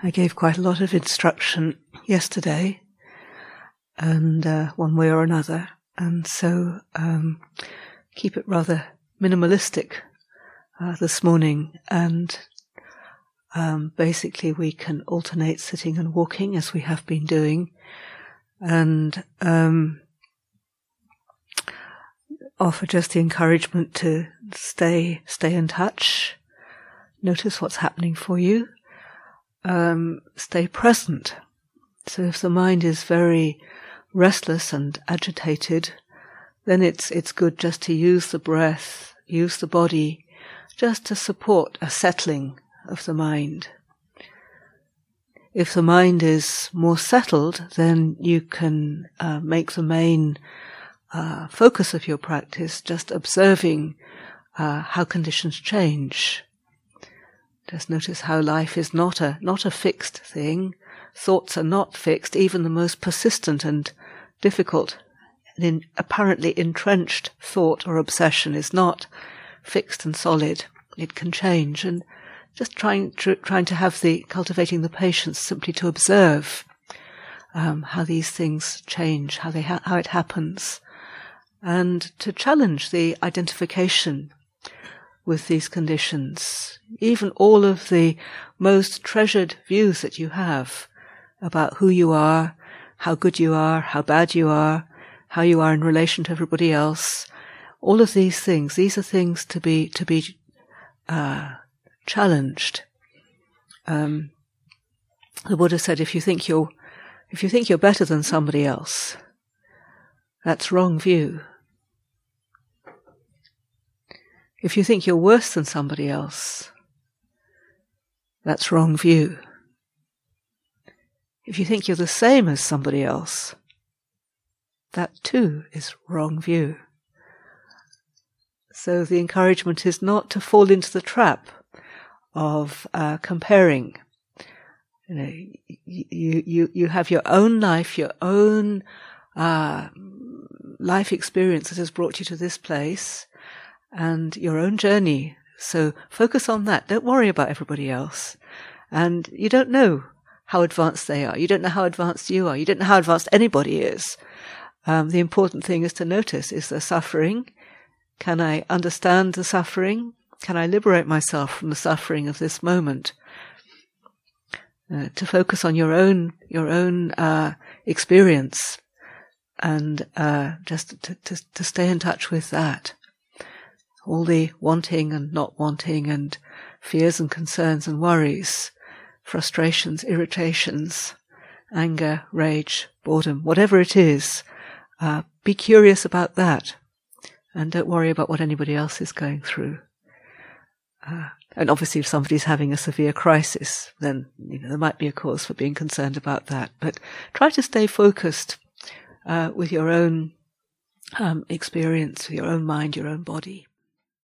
I gave quite a lot of instruction yesterday, and uh, one way or another, and so um, keep it rather minimalistic uh, this morning. And um, basically, we can alternate sitting and walking as we have been doing, and um, offer just the encouragement to stay stay in touch. Notice what's happening for you um, stay present. So if the mind is very restless and agitated, then it's it's good just to use the breath, use the body, just to support a settling of the mind. If the mind is more settled, then you can uh, make the main uh, focus of your practice just observing uh, how conditions change. Just notice how life is not a, not a fixed thing. Thoughts are not fixed. Even the most persistent and difficult and apparently entrenched thought or obsession is not fixed and solid. It can change and just trying, tr- trying to have the, cultivating the patience simply to observe, um, how these things change, how they, ha- how it happens and to challenge the identification with these conditions, even all of the most treasured views that you have about who you are, how good you are, how bad you are, how you are in relation to everybody else, all of these things, these are things to be, to be, uh, challenged. Um, the Buddha said, if you think you're, if you think you're better than somebody else, that's wrong view. If you think you're worse than somebody else, that's wrong view. If you think you're the same as somebody else, that too is wrong view. So the encouragement is not to fall into the trap of uh, comparing. You know, you, you, you have your own life, your own uh, life experience that has brought you to this place, and your own journey. So focus on that. Don't worry about everybody else. And you don't know how advanced they are. You don't know how advanced you are. You don't know how advanced anybody is. Um, the important thing is to notice, is there suffering? Can I understand the suffering? Can I liberate myself from the suffering of this moment? Uh, to focus on your own, your own, uh, experience and, uh, just to, to, to stay in touch with that all the wanting and not wanting and fears and concerns and worries, frustrations, irritations, anger, rage, boredom, whatever it is, uh, be curious about that and don't worry about what anybody else is going through. Uh, and obviously, if somebody's having a severe crisis, then you know there might be a cause for being concerned about that. But try to stay focused uh, with your own um, experience, your own mind, your own body.